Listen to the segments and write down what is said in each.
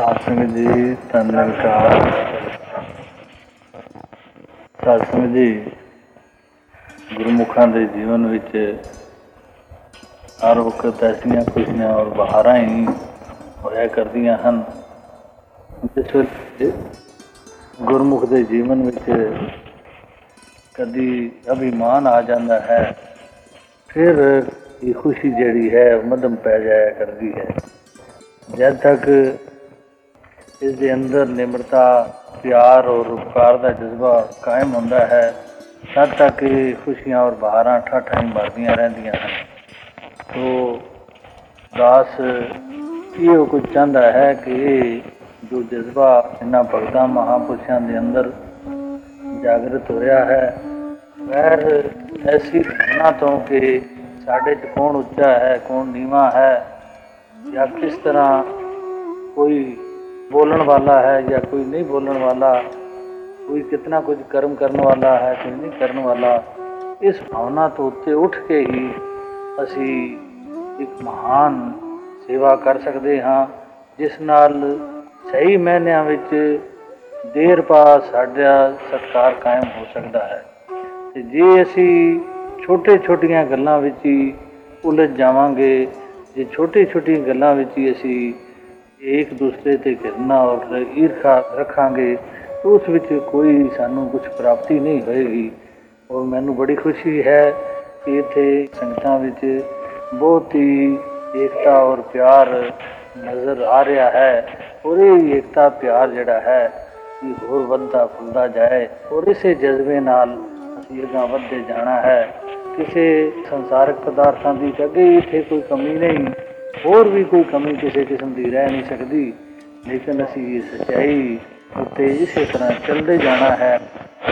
ਸਾਸੰਗ ਜੀ ਧੰਨਕਾਰ ਸਾਸੰਗ ਜੀ, ਗੁਰਮੁਖਾਂ ਦੇ ਜੀਵਨ ਵਿੱਚ ਹਰ ਵਕਤ ਐਸੀਆਂ ਖੁਸ਼ੀਆਂ ਔਰ ਬਹਾਰਾਂ ਹੀ ਹੋਇਆ ਕਰਦੀਆਂ ਹਨ। ਜਿਸ ਵੇਲੇ ਗੁਰਮੁਖ ਦੇ ਜੀਵਨ ਵਿੱਚ ਕਦੀ ਅਭਿਮਾਨ ਆ ਜਾਂਦਾ ਹੈ, ਫਿਰ ਇਹ ਖੁਸ਼ੀ ਜਿਹੜੀ ਹੈ, ਉਹ ਮਦਮ ਪੈ ਜਾਇਆ ਕਰਦੀ ਹੈ। ਜਦ ਤੱਕ ਇਸ ਦੇ ਅੰਦਰ ਨਿਮਰਤਾ, ਪਿਆਰ ਔਰ ਉਪਕਾਰ ਦਾ ਜਜ਼ਬਾ ਕਾਇਮ ਹੁੰਦਾ ਹੈ, ਤਦ ਤੱਕ ਇਹ ਖੁਸ਼ੀਆਂ ਔਰ ਬਹਾਰਾਂ ਠਾਠਾਂ ਹੀ ਮਾਰਦੀਆਂ ਰਹਿੰਦੀਆਂ ਹਨ। ਤੋ ਦਾਸ ਇਹ ਕੁਝ ਚਾਹੁੰਦਾ ਹੈ ਕਿ ਇਹ ਜੋ ਜਜ਼ਬਾ ਇਹਨਾਂ ਭਗਤਾਂ ਮਹਾਪੁਰਸ਼ਾਂ ਦੇ ਅੰਦਰ ਜਾਗਰਤ ਹੋ ਰਿਹਾ ਹੈ, ਵੈਰ ਐਸੀ ਭਾਵਨਾ ਤੋਂ ਕਿ ਸਾਡੇ 'ਚ ਕੌਣ ਉੱਚਾ ਹੈ, ਕੌਣ ਨੀਵਾਂ ਹੈ ਜਾਂ ਕਿਸ ਤਰ੍ਹਾਂ ਕੋਈ ਬੋਲਣ ਵਾਲਾ ਹੈ ਜਾਂ ਕੋਈ ਨਹੀਂ ਬੋਲਣ ਵਾਲਾ, ਕੋਈ ਕਿਤਨਾ ਕੁਝ ਕਰਮ ਕਰਨ ਵਾਲਾ ਹੈ, ਕੋਈ ਨਹੀਂ ਕਰਨ ਵਾਲਾ, ਇਸ ਭਾਵਨਾ ਤੋਂ ਉੱਤੇ ਉੱਠ ਕੇ ਹੀ ਅਸੀਂ ਇੱਕ ਮਹਾਨ ਸੇਵਾ ਕਰ ਸਕਦੇ ਹਾਂ, ਜਿਸ ਨਾਲ ਸਹੀ ਮਾਇਨਿਆਂ ਵਿੱਚ ਦੇਰ ਪਾ ਸਾਡਾ ਸਤਕਾਰ ਕਾਇਮ ਹੋ ਸਕਦਾ ਹੈ। ਤੇ ਜੇ ਅਸੀਂ ਛੋਟੇ ਛੋਟੀਆਂ ਗੱਲਾਂ ਵਿੱਚ ਹੀ ਉਲਝ ਜਾਵਾਂਗੇ, ਜੇ ਛੋਟੀ ਛੋਟੀ ਗੱਲਾਂ ਵਿੱਚ ਹੀ ਅਸੀਂ ਇੱਕ ਦੂਸਰੇ ਤੇ ਘਿਰਨਾ ਔਰ ਈਰਖਾ ਰੱਖਾਂਗੇ, ਤਾਂ ਉਸ ਵਿੱਚ ਕੋਈ ਸਾਨੂੰ ਕੁਝ ਪ੍ਰਾਪਤੀ ਨਹੀਂ ਹੋਏਗੀ। ਔਰ ਮੈਨੂੰ ਬੜੀ ਖੁਸ਼ੀ ਹੈ ਕਿ ਇੱਥੇ ਸੰਗਤਾਂ ਵਿੱਚ ਬਹੁਤ ਹੀ ਏਕਤਾ ਔਰ ਪਿਆਰ ਨਜ਼ਰ ਆ ਰਿਹਾ ਹੈ। ਔਰ ਇਹ ਏਕਤਾ, ਪਿਆਰ ਜਿਹੜਾ ਹੈ, ਇਹ ਹੋਰ ਵੱਧਦਾ ਫੁੱਲਦਾ ਜਾਏ। ਔਰ ਇਸੇ ਜਜ਼ਬੇ ਨਾਲ ਅਸੀਂ ਅੱਗੇ ਵੱਧਦੇ ਜਾਣਾ ਹੈ। ਕਿਸੇ ਸੰਸਾਰਿਕ ਪਦਾਰਥਾਂ ਦੀ ਤਾਂ ਅੱਗੇ ਇੱਥੇ ਕੋਈ ਕਮੀ ਨਹੀਂ। ਹੋਰ ਵੀ ਕੋਈ ਕਮੀ ਕਿਸੇ ਕਿਸਮ ਦੀ ਰਹਿ ਨਹੀਂ ਸਕਦੀ। ਲੇਕਿਨ ਅਸੀਂ ਇਹ ਸੱਚਾਈ ਉੱਤੇ ਇਸੇ ਤਰ੍ਹਾਂ ਚੱਲਦੇ ਜਾਣਾ ਹੈ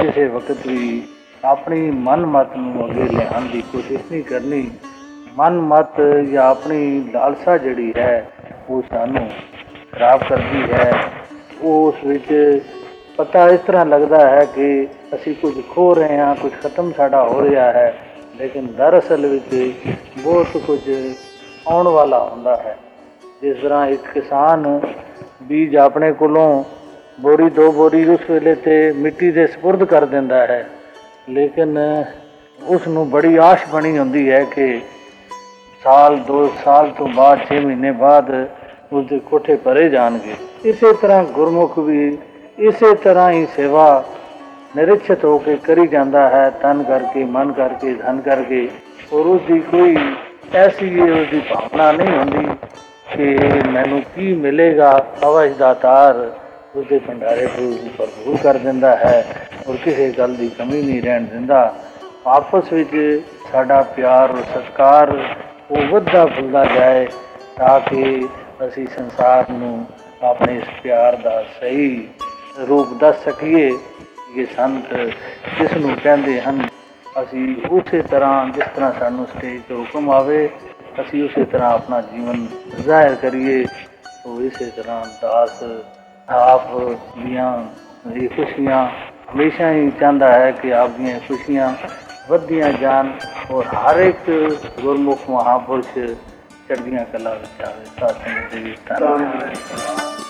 ਕਿਸੇ ਵਕਤ ਵੀ ਆਪਣੀ ਮਨ ਮਤ ਨੂੰ ਅੱਗੇ ਲਿਆਉਣ ਦੀ ਕੋਸ਼ਿਸ਼ ਨਹੀਂ ਕਰਨੀ। ਮਨ ਮਤ ਜਾਂ ਆਪਣੀ ਲਾਲਸਾ ਜਿਹੜੀ ਹੈ, ਉਹ ਸਾਨੂੰ ਖਰਾਬ ਕਰਦੀ ਹੈ। ਉਸ ਵਿੱਚ ਪਤਾ ਇਸ ਤਰ੍ਹਾਂ ਲੱਗਦਾ ਹੈ ਕਿ ਅਸੀਂ ਕੁਝ ਖੋ ਰਹੇ ਹਾਂ, ਕੁਝ ਖਤਮ ਸਾਡਾ ਹੋ ਰਿਹਾ ਹੈ। ਲੇਕਿਨ ਦਰਅਸਲ ਵਿੱਚ ਬਹੁਤ ਕੁਝ ਆਉਣ ਵਾਲਾ ਹੁੰਦਾ ਹੈ। ਜਿਸ ਤਰ੍ਹਾਂ ਇੱਕ ਕਿਸਾਨ ਬੀਜ ਆਪਣੇ ਕੋਲੋਂ ਬੋਰੀ ਦੋ ਬੋਰੀ ਉਸ ਵੇਲੇ ਤੇ ਮਿੱਟੀ ਦੇ ਸਪੁਰਦ ਕਰ ਦਿੰਦਾ ਹੈ। ਲੇਕਿਨ ਉਸ ਨੂੰ ਬੜੀ ਆਸ਼ ਬਣੀ ਹੁੰਦੀ ਹੈ ਕਿ ਸਾਲ, ਦੋ ਸਾਲ ਤੋਂ ਬਾਅਦ 6 ਮਹੀਨੇ ਬਾਅਦ ਉਸ ਦੇ ਕੋਠੇ ਭਰੇ ਜਾਣਗੇ। ਇਸੇ ਤਰ੍ਹਾਂ ਗੁਰਮੁਖ ਵੀ ਇਸੇ ਤਰ੍ਹਾਂ ਹੀ ਸੇਵਾ ਨਿਰਛਤ ਹੋ ਕੇ ਕਰੀ ਜਾਂਦਾ ਹੈ। ਤਨ ਕਰਕੇ, ਮਨ ਕਰਕੇ, ਧਨ ਕਰਕੇ ਔਰ ਉਸ ਦੀ ਕੋਈ ਐਸੀ ਉਸ ਦੀ ਭਾਵਨਾ ਨਹੀਂ ਹੁੰਦੀ ਕਿ ਮੈਨੂੰ ਕੀ ਮਿਲੇਗਾ। ਅਵਜ ਦਾ ਤਾਰ ਉਸ ਦੇ ਭੰਡਾਰੇ ਨੂੰ ਭਰਪੂਰ ਕਰ ਦਿੰਦਾ ਹੈ ਔਰ ਕਿਸੇ ਗੱਲ ਦੀ ਕਮੀ ਨਹੀਂ ਰਹਿਣ ਦਿੰਦਾ। ਆਪਸ ਵਿੱਚ ਸਾਡਾ ਪਿਆਰ ਔਰ ਸਤਕਾਰ ਉਹ ਵੱਧਦਾ ਫੁੱਲਦਾ ਜਾਏ ਤਾਂ ਕਿ ਅਸੀਂ ਸੰਸਾਰ ਨੂੰ ਆਪਣੇ ਇਸ ਪਿਆਰ ਦਾ ਸਹੀ ਰੂਪ ਦੱਸ ਸਕੀਏ। ਕਿ ਸੰਤ ਜਿਸ ਨੂੰ ਕਹਿੰਦੇ ਹਨ ਅਸੀਂ ਉਸੇ ਤਰ੍ਹਾਂ ਜਿਸ ਤਰ੍ਹਾਂ ਸਾਨੂੰ ਸਟੇਜ ਤੋਂ ਹੁਕਮ ਆਵੇ, ਅਸੀਂ ਉਸੇ ਤਰ੍ਹਾਂ ਆਪਣਾ ਜੀਵਨ ਜ਼ਾਹਿਰ ਕਰੀਏ। ਉਹ ਇਸੇ ਤਰ੍ਹਾਂ ਦਾਸ, ਆਪ ਦੀਆਂ ਇਹ ਖੁਸ਼ੀਆਂ ਹਮੇਸ਼ਾ ਹੀ ਚਾਹੁੰਦਾ ਹੈ ਕਿ ਆਪ ਦੀਆਂ ਖੁਸ਼ੀਆਂ ਵੱਧਦੀਆਂ ਜਾਣ ਔਰ ਹਰ ਇੱਕ ਗੁਰਮੁਖ ਮਹਾਪੁਰਸ਼ ਚੜ੍ਹਦੀਆਂ ਕਲਾ ਵਿੱਚ ਆਵੇ। ਸਾਧ ਸੰਗਤ ਜੀ ਧੰਨਵਾਦ।